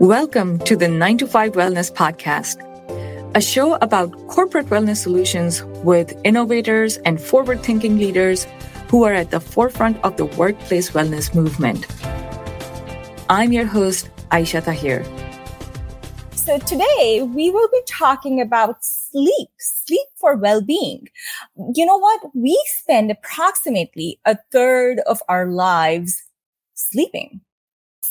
Welcome to the 9 to 5 Wellness Podcast, a show about corporate wellness solutions with innovators and forward thinking leaders who are at the forefront of the workplace wellness movement. I'm your host, Aesha Tahir. So today we will be talking about sleep, sleep for well-being. You know what? We spend approximately a third of our lives sleeping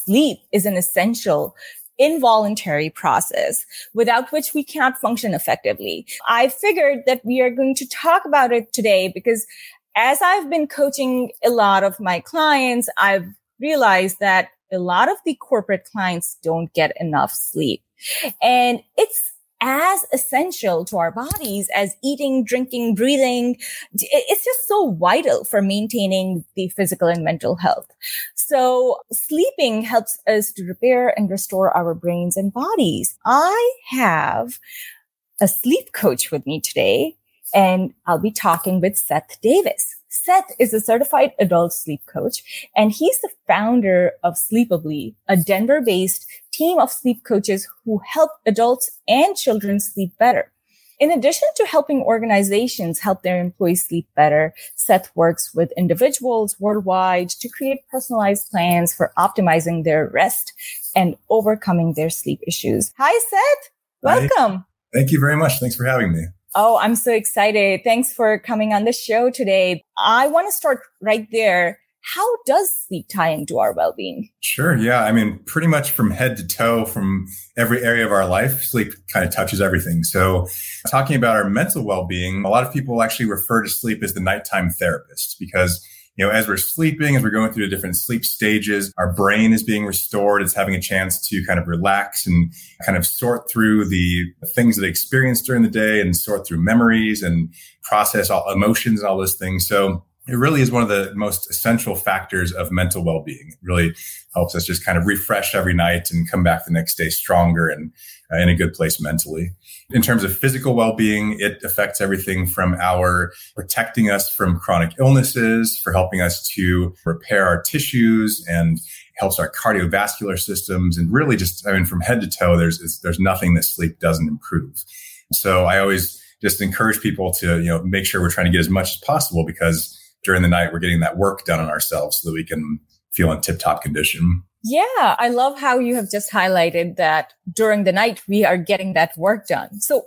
sleep is an essential involuntary process without which we cannot function effectively. I figured that we are going to talk about it today because as I've been coaching a lot of my clients, I've realized that a lot of the corporate clients don't get enough sleep. And it's as essential to our bodies as eating, drinking, breathing. It's just so vital for maintaining the physical and mental health. So sleeping helps us to repair and restore our brains and bodies. I have a sleep coach with me today and I'll be talking with Seth Davis. Seth is a certified adult sleep coach, and he's the founder of Sleepably, a Denver based team of sleep coaches who help adults and children sleep better. In addition to helping organizations help their employees sleep better, Seth works with individuals worldwide to create personalized plans for optimizing their rest and overcoming their sleep issues. Hi, Seth. Welcome. Hi. Thank you very much. Thanks for having me. Oh, I'm so excited. Thanks for coming on the show today. I want to start right there. How does sleep tie into our well-being? Sure. Yeah. I mean, pretty much from head to toe, from every area of our life, sleep kind of touches everything. So talking about our mental well-being, a lot of people actually refer to sleep as the nighttime therapist because you know, as we're sleeping, as we're going through the different sleep stages, our brain is being restored. It's having a chance to kind of relax and kind of sort through the things that they experienced during the day and sort through memories and process all emotions and all those things. So it really is one of the most essential factors of mental well-being. It really helps us just kind of refresh every night and come back the next day stronger and uh, in a good place mentally. In terms of physical well-being, it affects everything from our protecting us from chronic illnesses, for helping us to repair our tissues and helps our cardiovascular systems and really just, I mean, from head to toe, there's, there's nothing that sleep doesn't improve. So I always just encourage people to, you know, make sure we're trying to get as much as possible because during the night, we're getting that work done on ourselves so that we can feel in tip top condition. Yeah, I love how you have just highlighted that during the night, we are getting that work done. So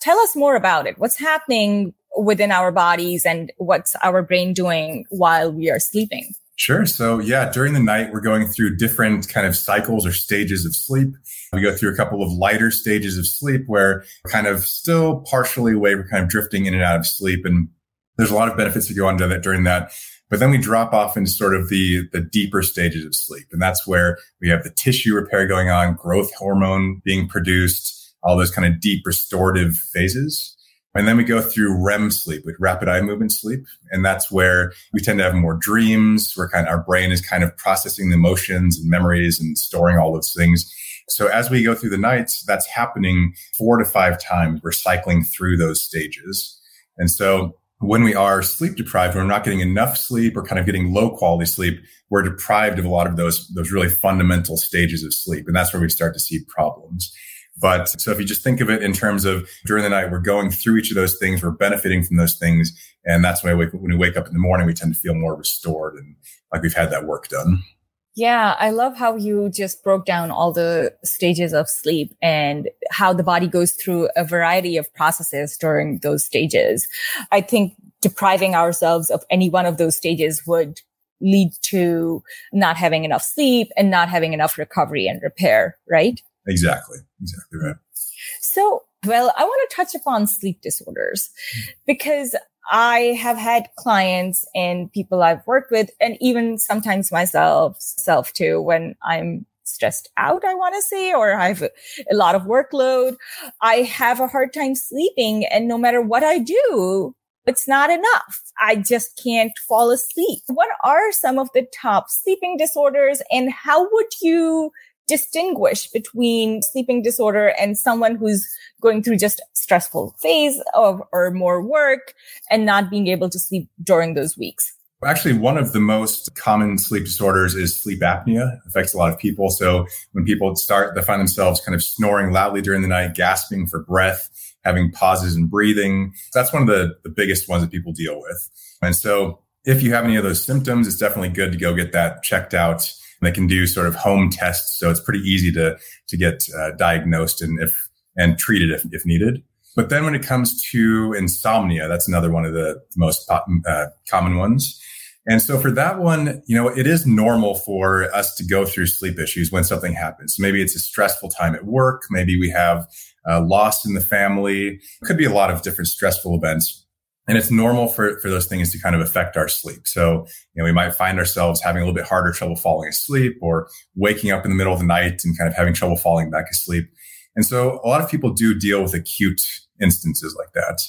tell us more about it. What's happening within our bodies and what's our brain doing while we are sleeping? Sure. So yeah, during the night, we're going through different kind of cycles or stages of sleep. We go through a couple of lighter stages of sleep where kind of still partially awake. We're kind of drifting in and out of sleep. And there's a lot of benefits that go on that during that. But then we drop off into sort of the, the deeper stages of sleep. And that's where we have the tissue repair going on, growth hormone being produced, all those kind of deep restorative phases. And then we go through REM sleep, with rapid eye movement sleep. And that's where we tend to have more dreams, where kind of our brain is kind of processing the emotions and memories and storing all those things. So as we go through the nights, that's happening four to five times. We're cycling through those stages. And so when we are sleep deprived, when we're not getting enough sleep or kind of getting low quality sleep, we're deprived of a lot of those, those really fundamental stages of sleep. And that's where we start to see problems. But so if you just think of it in terms of during the night, we're going through each of those things, we're benefiting from those things. And that's why when we wake up in the morning, we tend to feel more restored and like we've had that work done. Yeah, I love how you just broke down all the stages of sleep and how the body goes through a variety of processes during those stages. I think depriving ourselves of any one of those stages would lead to not having enough sleep and not having enough recovery and repair, right? Exactly. Exactly right. So, well, I want to touch upon sleep disorders mm. because I have had clients and people I've worked with, and even sometimes myself, self too, when I'm stressed out, I want to say, or I have a, a lot of workload. I have a hard time sleeping. And no matter what I do, it's not enough. I just can't fall asleep. What are some of the top sleeping disorders and how would you distinguish between sleeping disorder and someone who's going through just stressful phase of or more work and not being able to sleep during those weeks? Actually, one of the most common sleep disorders is sleep apnea. It affects a lot of people. So when people start, they find themselves kind of snoring loudly during the night, gasping for breath, having pauses in breathing. That's one of the, the biggest ones that people deal with. And so if you have any of those symptoms, it's definitely good to go get that checked out. They can do sort of home tests. So it's pretty easy to, to get uh, diagnosed and if, and treated if, if needed. But then when it comes to insomnia, that's another one of the most uh, common ones. And so for that one, you know, it is normal for us to go through sleep issues when something happens. Maybe it's a stressful time at work. Maybe we have uh, loss in the family. Could be a lot of different stressful events. And it's normal for, for those things to kind of affect our sleep. So, you know, we might find ourselves having a little bit harder trouble falling asleep or waking up in the middle of the night and kind of having trouble falling back asleep. And so a lot of people do deal with acute instances like that.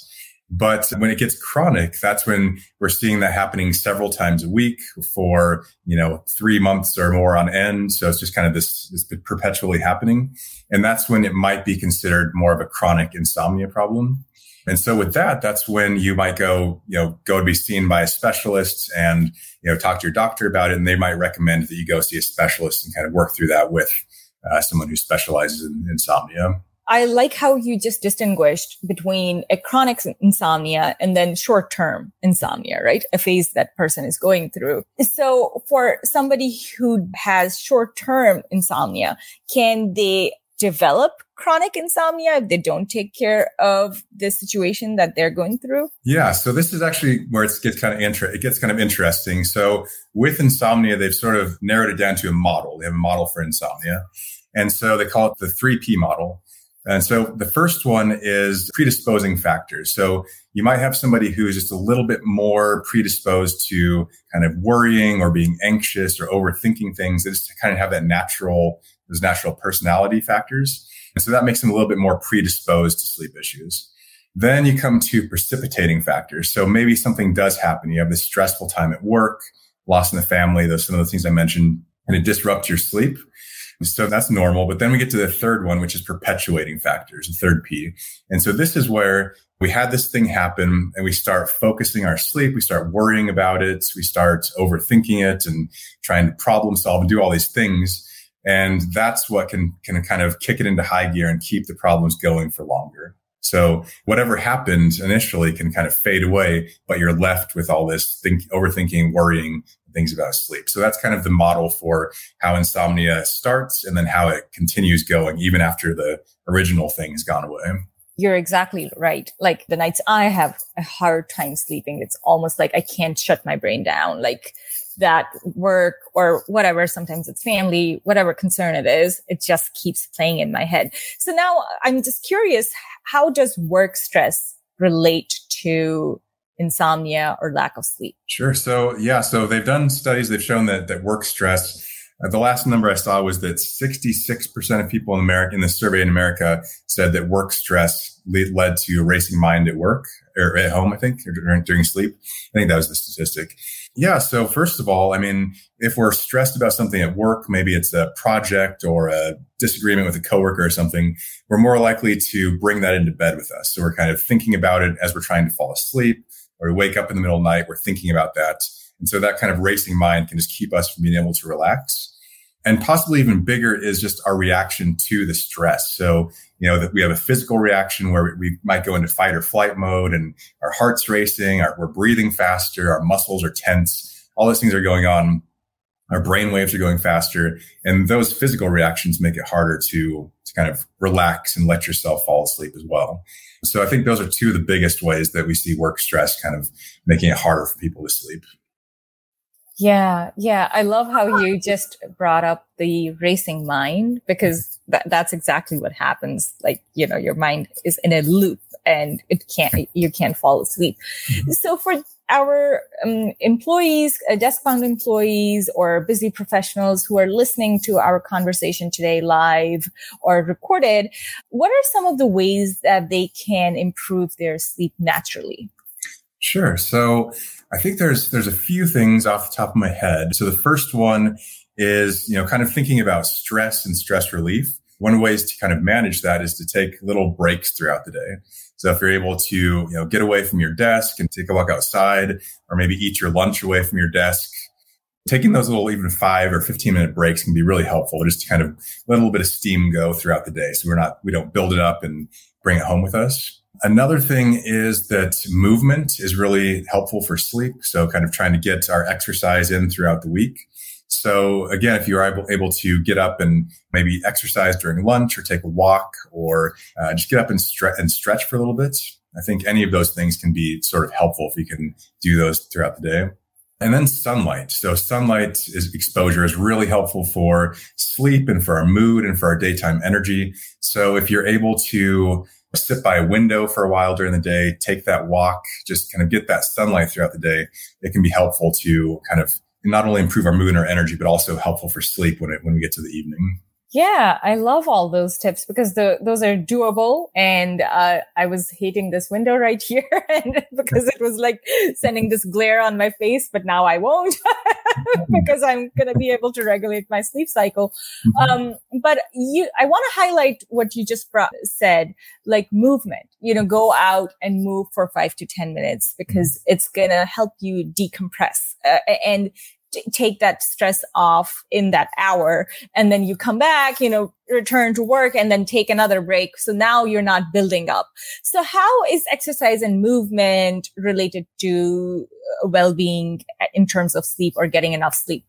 But when it gets chronic, that's when we're seeing that happening several times a week for, you know, three months or more on end. So it's just kind of this, this perpetually happening. And that's when it might be considered more of a chronic insomnia problem. And so with that, that's when you might go, you know, go to be seen by a specialist and, you know, talk to your doctor about it. And they might recommend that you go see a specialist and kind of work through that with uh, someone who specializes in insomnia. I like how you just distinguished between a chronic insomnia and then short term insomnia, right? A phase that person is going through. So for somebody who has short term insomnia, can they develop chronic insomnia if they don't take care of the situation that they're going through? Yeah, so this is actually where it gets kind of inter- it gets kind of interesting. So with insomnia, they've sort of narrowed it down to a model. They have a model for insomnia. And so they call it the 3P model. And so the first one is predisposing factors. So you might have somebody who is just a little bit more predisposed to kind of worrying or being anxious or overthinking things. They just kind of have that natural, those natural personality factors. And so that makes them a little bit more predisposed to sleep issues. Then you come to precipitating factors. So maybe something does happen. You have this stressful time at work, loss in the family, those some of the things I mentioned, and it disrupts your sleep. And so that's normal. But then we get to the third one, which is perpetuating factors, the third P. And so this is where we had this thing happen and we start focusing our sleep. We start worrying about it. We start overthinking it and trying to problem solve and do all these things. And that's what can, can kind of kick it into high gear and keep the problems going for longer. So whatever happened initially can kind of fade away, but you're left with all this think, overthinking, worrying, things about sleep. So that's kind of the model for how insomnia starts and then how it continues going even after the original thing has gone away. You're exactly right. Like the nights I have a hard time sleeping, it's almost like I can't shut my brain down. Like that work or whatever, sometimes it's family, whatever concern it is, it just keeps playing in my head. So now I'm just curious, how does work stress relate to insomnia or lack of sleep? Sure. So yeah, so they've done studies. They've shown that that work stress. Uh, the last number I saw was that 66% of people in America in the survey in America said that work stress lead, led to a racing mind at work or at home. I think during, during sleep. I think that was the statistic. Yeah. So first of all, I mean, if we're stressed about something at work, maybe it's a project or a disagreement with a coworker or something, we're more likely to bring that into bed with us. So we're kind of thinking about it as we're trying to fall asleep or we wake up in the middle of the night, we're thinking about that. And so that kind of racing mind can just keep us from being able to relax. And possibly even bigger is just our reaction to the stress. So, you know, that we have a physical reaction where we might go into fight or flight mode and our heart's racing, our, we're breathing faster, our muscles are tense. All those things are going on. Our brain waves are going faster. And those physical reactions make it harder to, to kind of relax and let yourself fall asleep as well. So I think those are two of the biggest ways that we see work stress kind of making it harder for people to sleep. Yeah, yeah. I love how you just brought up the racing mind because that, that's exactly what happens. Like, you know, your mind is in a loop and it can't, you can't fall asleep. Mm-hmm. So for our um, employees, uh, desk-bound employees or busy professionals who are listening to our conversation today live or recorded, what are some of the ways that they can improve their sleep naturally? Sure. So I think there's there's a few things off the top of my head. So the first one is, you know, kind of thinking about stress and stress relief. One ways to kind of manage that is to take little breaks throughout the day. So if you're able to, you know, get away from your desk and take a walk outside or maybe eat your lunch away from your desk, taking those little even five or 15 minute breaks can be really helpful just to kind of let a little bit of steam go throughout the day. So we're not, we don't build it up and bring it home with us. Another thing is that movement is really helpful for sleep. So kind of trying to get our exercise in throughout the week. So again, if you're able, able to get up and maybe exercise during lunch or take a walk or uh, just get up and, stre- and stretch for a little bit, I think any of those things can be sort of helpful if you can do those throughout the day. And then sunlight. So sunlight is exposure is really helpful for sleep and for our mood and for our daytime energy. So if you're able to sit by a window for a while during the day, take that walk, just kind of get that sunlight throughout the day, it can be helpful to kind of not only improve our mood and our energy, but also helpful for sleep when it, when we get to the evening. Yeah, I love all those tips because the, those are doable. And uh, I was hating this window right here and because it was like sending this glare on my face, but now I won't because I'm going to be able to regulate my sleep cycle. Mm-hmm. Um, but you, I want to highlight what you just brought, said, like movement, you know, go out and move for five to 10 minutes because it's going to help you decompress. Uh, and take that stress off in that hour and then you come back you know return to work and then take another break so now you're not building up so how is exercise and movement related to uh, well-being in terms of sleep or getting enough sleep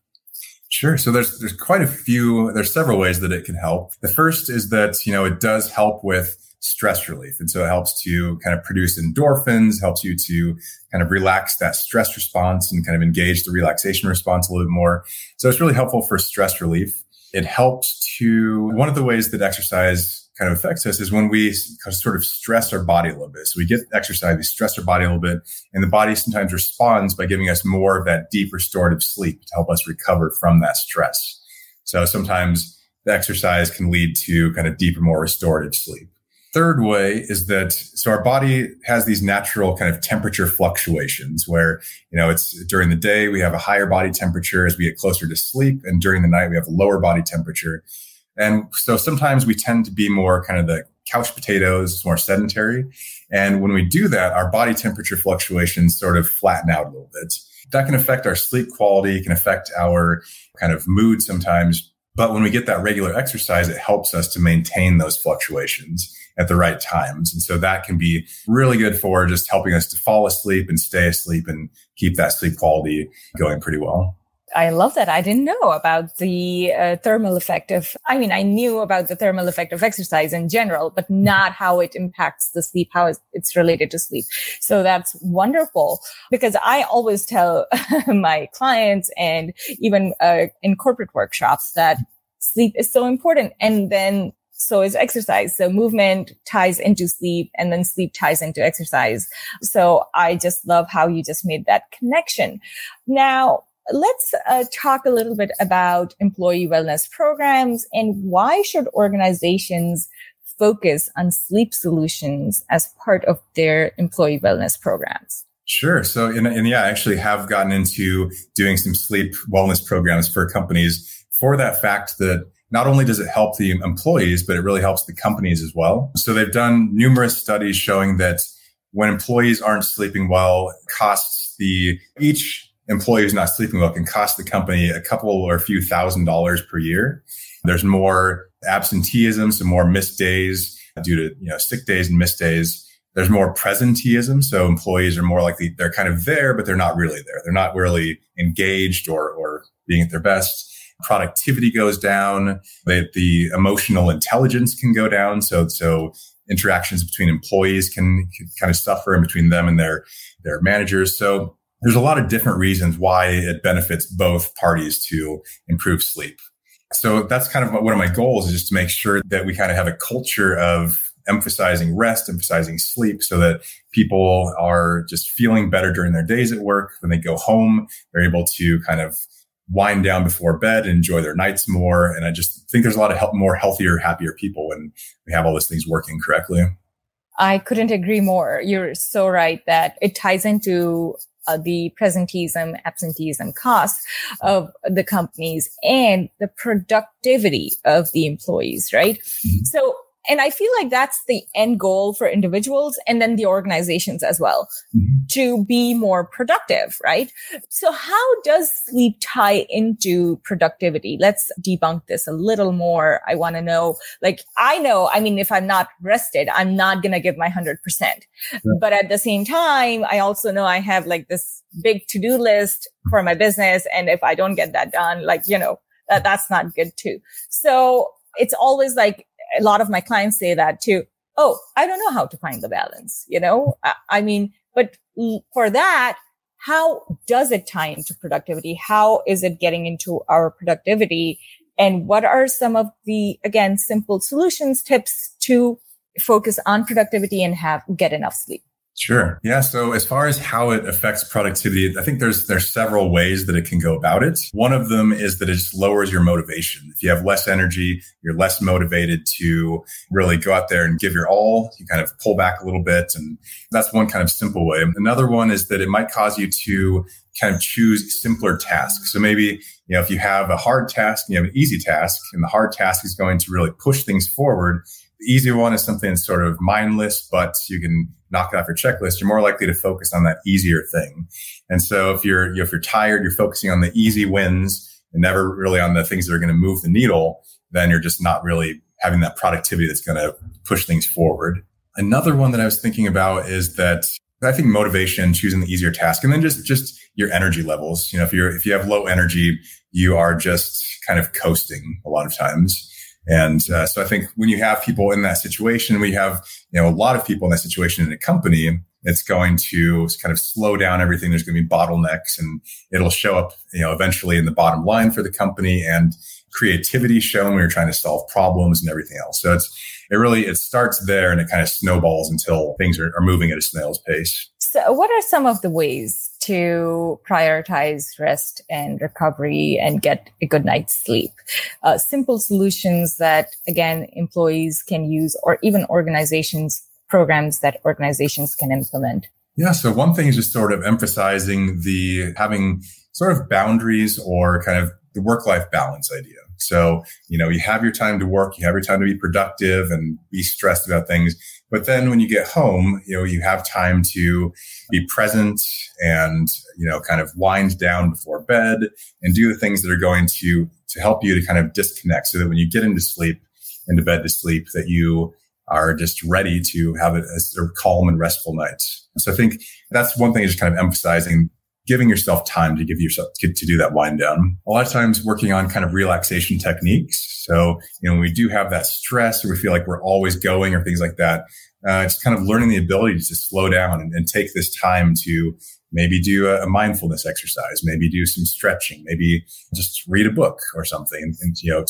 Sure. So there's there's quite a few. There's several ways that it can help. The first is that you know it does help with stress relief. And so it helps to kind of produce endorphins, helps you to kind of relax that stress response and kind of engage the relaxation response a little bit more. So it's really helpful for stress relief. It helps to, one of the ways that exercise kind of affects us is when we sort of stress our body a little bit. So we get exercise, we stress our body a little bit, and the body sometimes responds by giving us more of that deep restorative sleep to help us recover from that stress. So sometimes the exercise can lead to kind of deeper, more restorative sleep. Third way is that so our body has these natural kind of temperature fluctuations where, you know, it's during the day we have a higher body temperature as we get closer to sleep. And during the night we have a lower body temperature. And so sometimes we tend to be more kind of the couch potatoes, more sedentary. And when we do that, our body temperature fluctuations sort of flatten out a little bit. That can affect our sleep quality, can affect our kind of mood sometimes. But when we get that regular exercise, it helps us to maintain those fluctuations at the right times. And so that can be really good for just helping us to fall asleep and stay asleep and keep that sleep quality going pretty well. I love that. I didn't know about the uh, thermal effect of, I mean, I knew about the thermal effect of exercise in general, but not how it impacts the sleep, how it's related to sleep. So that's wonderful because I always tell my clients and even uh, in corporate workshops that sleep is so important. And then so is exercise. So movement ties into sleep and then sleep ties into exercise. So I just love how you just made that connection. Now, let's uh, talk a little bit about employee wellness programs and why should organizations focus on sleep solutions as part of their employee wellness programs? Sure. So, and, and yeah, I actually have gotten into doing some sleep wellness programs for companies for that fact that not only does it help the employees, but it really helps the companies as well. So they've done numerous studies showing that when employees aren't sleeping well, costs the each employee who's not sleeping well can cost the company a couple or a few thousand dollars per year. There's more absenteeism, some more missed days due to you know sick days and missed days. There's more presenteeism, so employees are more likely they're kind of there, but they're not really there. They're not really engaged or or being at their best productivity goes down, that the emotional intelligence can go down. So, so interactions between employees can, can kind of suffer in between them and their, their managers. So there's a lot of different reasons why it benefits both parties to improve sleep. So that's kind of one of my goals is just to make sure that we kind of have a culture of emphasizing rest, emphasizing sleep so that people are just feeling better during their days at work. When they go home, they're able to kind of wind down before bed and enjoy their nights more. And I just think there's a lot of help, more healthier, happier people when we have all those things working correctly. I couldn't agree more. You're so right that it ties into uh, the presenteeism, absenteeism costs of the companies and the productivity of the employees, right? Mm-hmm. So And I feel like that's the end goal for individuals and then the organizations as well mm-hmm. To be more productive, right? So how does sleep tie into productivity? Let's debunk this a little more. I want to know, like, I know, I mean, if I'm not rested, I'm not going to give my 100%. Yeah. But at the same time, I also know I have like this big to-do list for my business. And if I don't get that done, like, you know, that, that's not good too. So it's always like a lot of my clients say that too. Oh, I don't know how to find the balance, you know? I, I mean, but for that, how does it tie into productivity? How is it getting into our productivity? And what are some of the, again, simple solutions, tips to focus on productivity and have get enough sleep? Sure. Yeah. So as far as how it affects productivity, I think there's there's several ways that it can go about it. One of them is that it just lowers your motivation. If you have less energy, you're less motivated to really go out there and give your all. You kind of pull back a little bit. And that's one kind of simple way. Another one is that it might cause you to kind of choose simpler tasks. So maybe, you know, if you have a hard task, and you have an easy task, and the hard task is going to really push things forward. The easier one is something sort of mindless, but you can knock it off your checklist, you're more likely to focus on that easier thing. And so if you're, if you're tired, you're focusing on the easy wins and never really on the things that are going to move the needle, then you're just not really having that productivity that's going to push things forward. Another one that I was thinking about is that I think motivation, choosing the easier task, and then just just your energy levels. You know, if you're if you have low energy, you are just kind of coasting a lot of times. And uh, so I think when you have people in that situation, we have, you know, a lot of people in that situation in a company, it's going to kind of slow down everything. There's going to be bottlenecks and it'll show up, you know, eventually in the bottom line for the company and creativity shown when you're trying to solve problems and everything else. So it's, it really, it starts there and it kind of snowballs until things are, are moving at a snail's pace. So what are some of the ways to prioritize rest and recovery and get a good night's sleep? Uh, simple solutions that again, employees can use or even organizations, programs that organizations can implement. Yeah. So one thing is just sort of emphasizing the having sort of boundaries or kind of the work life balance idea. So, you know, you have your time to work, you have your time to be productive and be stressed about things. But then when you get home, you know, you have time to be present and, you know, kind of wind down before bed and do the things that are going to, to help you to kind of disconnect so that when you get into sleep, into bed to sleep, that you are just ready to have a, a calm and restful night. So I think that's one thing is just kind of emphasizing giving yourself time to give yourself to, to do that wind down. A lot of times working on kind of relaxation techniques. So, you know, we do have that stress or we feel like we're always going or things like that. Uh, it's kind of learning the ability to slow down and, and take this time to maybe do a, a, mindfulness exercise, maybe do some stretching, maybe just read a book or something. And, and you know,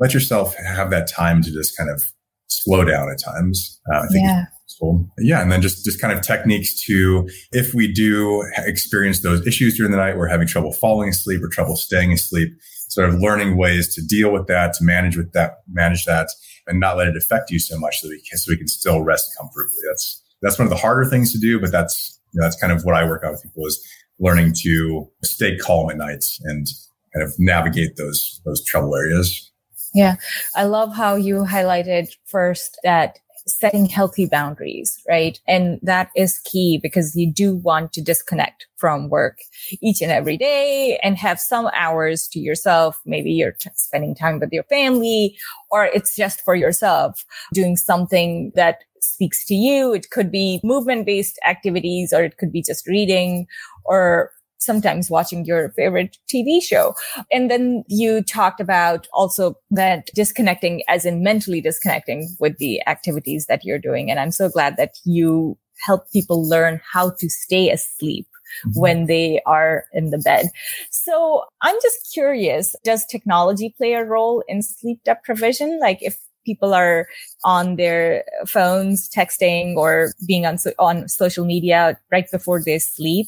let yourself have that time to just kind of slow down at times. Uh, I think yeah useful. Yeah. And then just, just kind of techniques to, if we do experience those issues during the night, we're having trouble falling asleep or trouble staying asleep, sort of learning ways to deal with that, to manage with that, manage that and not let it affect you so much so we can, so we can still rest comfortably. That's, that's one of the harder things to do, but that's, you know, that's kind of what I work on with people is learning to stay calm at nights and kind of navigate those, those trouble areas. Yeah. I love how you highlighted first that setting healthy boundaries, right? And that is key because you do want to disconnect from work each and every day and have some hours to yourself. Maybe you're t- spending time with your family or it's just for yourself doing something that speaks to you. It could be movement based activities or it could be just reading or sometimes watching your favorite TV show. And then you talked about also that disconnecting as in mentally disconnecting with the activities that you're doing. And I'm so glad that you help people learn how to stay asleep Mm-hmm. when they are in the bed. So I'm just curious, does technology play a role in sleep deprivation? Like if people are on their phones texting or being on, so- on social media right before they sleep.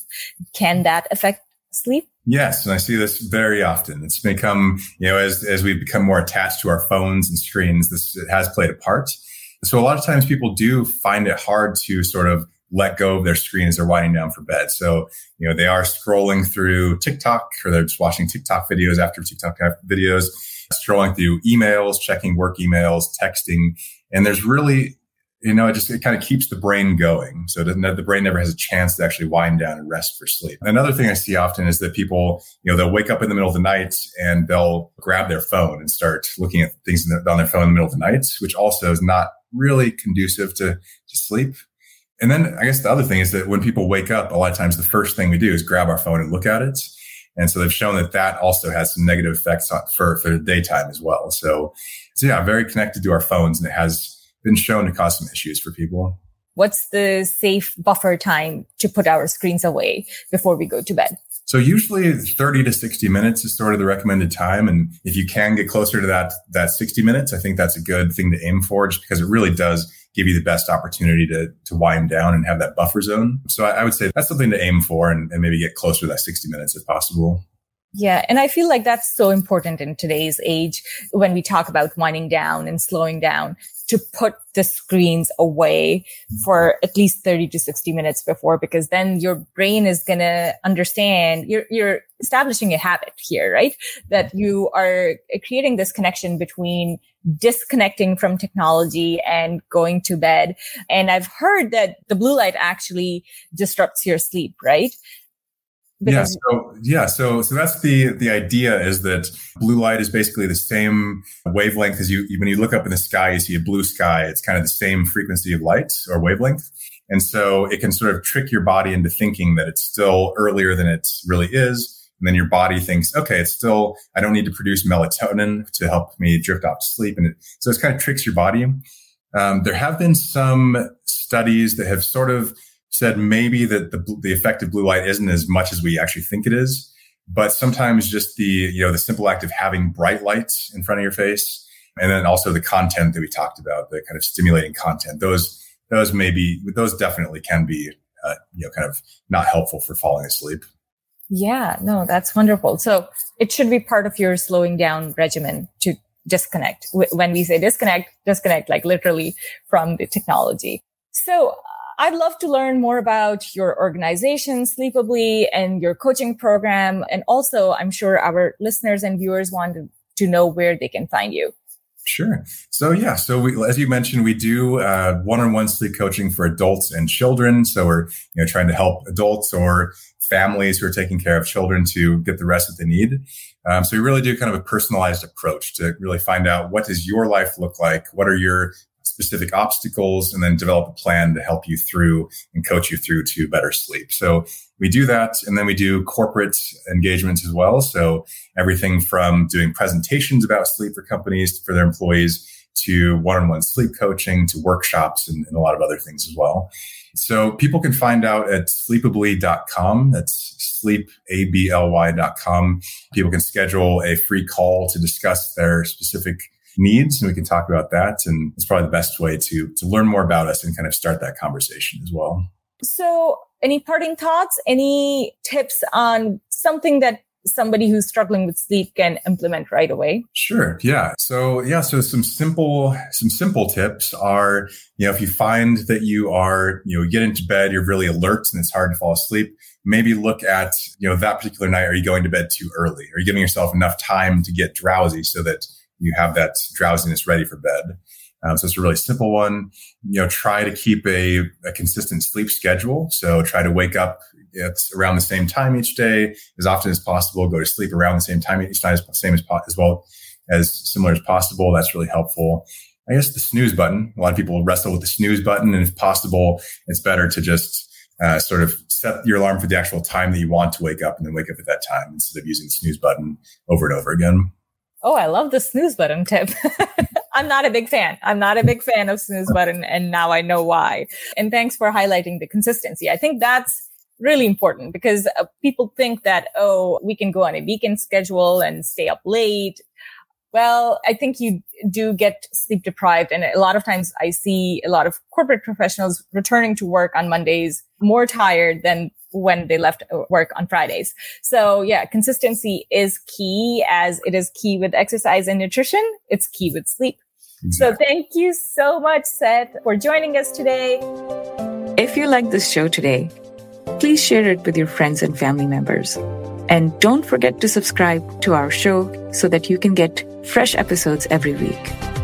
Can that affect sleep? Yes, and I see this very often. It's become, you know, as as we become more attached to our phones and screens, this has played a part. So a lot of times people do find it hard to sort of let go of their screen as they're winding down for bed. So, you know, they are scrolling through TikTok or they're just watching TikTok videos after TikTok videos scrolling through emails, checking work emails, texting. And there's really you know, it just it kind of keeps the brain going. So the brain never has a chance to actually wind down and rest for sleep. Another thing I see often is that people, you know, they'll wake up in the middle of the night and they'll grab their phone and start looking at things on their phone in the middle of the night, which also is not really conducive to, to sleep. And then I guess the other thing is that when people wake up, a lot of times the first thing we do is grab our phone and look at it. And so they've shown that that also has some negative effects on, for, for the daytime as well. So, so yeah, very connected to our phones and it has been shown to cause some issues for people. What's the safe buffer time to put our screens away before we go to bed? So usually 30 to 60 minutes is sort of the recommended time. And if you can get closer to that, that 60 minutes, I think that's a good thing to aim for just because it really does give you the best opportunity to, to wind down and have that buffer zone. So I, I would say that's something to aim for and, and maybe get closer to that 60 minutes if possible. Yeah. And I feel like that's so important in today's age when we talk about winding down and slowing down to put the screens away for at least 30 to 60 minutes before, because then your brain is going to understand you're, you're establishing a habit here, right? That you are creating this connection between disconnecting from technology and going to bed. And I've heard that the blue light actually disrupts your sleep, right? Yeah so yeah so so that's the the idea is that blue light is basically the same wavelength as you when you look up in the sky you see a blue sky. It's kind of the same frequency of light or wavelength. And so it can sort of trick your body into thinking that it's still earlier than it really is. And then your body thinks okay it's still i don't need to produce melatonin to help me drift off to sleep. And it, so it kind of tricks your body. Um, there have been some studies that have sort of said maybe that the, the effect of blue light isn't as much as we actually think it is. But sometimes just the, you know, the simple act of having bright lights in front of your face and then also the content that we talked about, the kind of stimulating content, those, those maybe, those definitely can be, uh, you know, kind of not helpful for falling asleep. Yeah, no, that's wonderful. So it should be part of your slowing down regimen to disconnect. When we say disconnect, disconnect like literally from the technology. So I'd love to learn more about your organization, Sleepably, and your coaching program. And also, I'm sure our listeners and viewers want to know where they can find you. Sure. So yeah, so we, as you mentioned, we do uh, one-on-one sleep coaching for adults and children. So we're you know trying to help adults or families who are taking care of children to get the rest that they need. Um, so we really do kind of a personalized approach to really find out what does your life look like, what are your specific obstacles and then develop a plan to help you through and coach you through to better sleep. So we do that. And then we do corporate engagements as well. So everything from doing presentations about sleep for companies for their employees to one-on-one sleep coaching to workshops and, and a lot of other things as well. So people can find out at sleepably.com. That's sleepably.com. People can schedule a free call to discuss their specific needs and we can talk about that and it's probably the best way to to learn more about us and kind of start that conversation as well. So any parting thoughts? Any tips on something that somebody who's struggling with sleep can implement right away? Sure yeah. So yeah so some simple some simple tips are you know if you find that you are you know get into bed you're really alert and it's hard to fall asleep maybe look at you know that particular night are you going to bed too early? Are you giving yourself enough time to get drowsy so that you have that drowsiness ready for bed. Um, so it's a really simple one. You know, try to keep a, a consistent sleep schedule. So try to wake up it's around the same time each day as often as possible. Go to sleep around the same time each night, as same as, as well as similar as possible. That's really helpful. I guess the snooze button. A lot of people wrestle with the snooze button, and if possible, it's better to just uh, sort of set your alarm for the actual time that you want to wake up, and then wake up at that time instead of using the snooze button over and over again. Oh, I love the snooze button tip. I'm not a big fan. I'm not a big fan of snooze button. And now I know why. And thanks for highlighting the consistency. I think that's really important because uh, people think that, oh, we can go on a weekend schedule and stay up late. Well, I think you do get sleep deprived. And a lot of times I see a lot of corporate professionals returning to work on Mondays more tired than when they left work on Fridays. So yeah, consistency is key as it is key with exercise and nutrition. It's key with sleep. Exactly. So thank you so much, Seth, for joining us today. If you like this show today, please share it with your friends and family members. And don't forget to subscribe to our show so that you can get fresh episodes every week.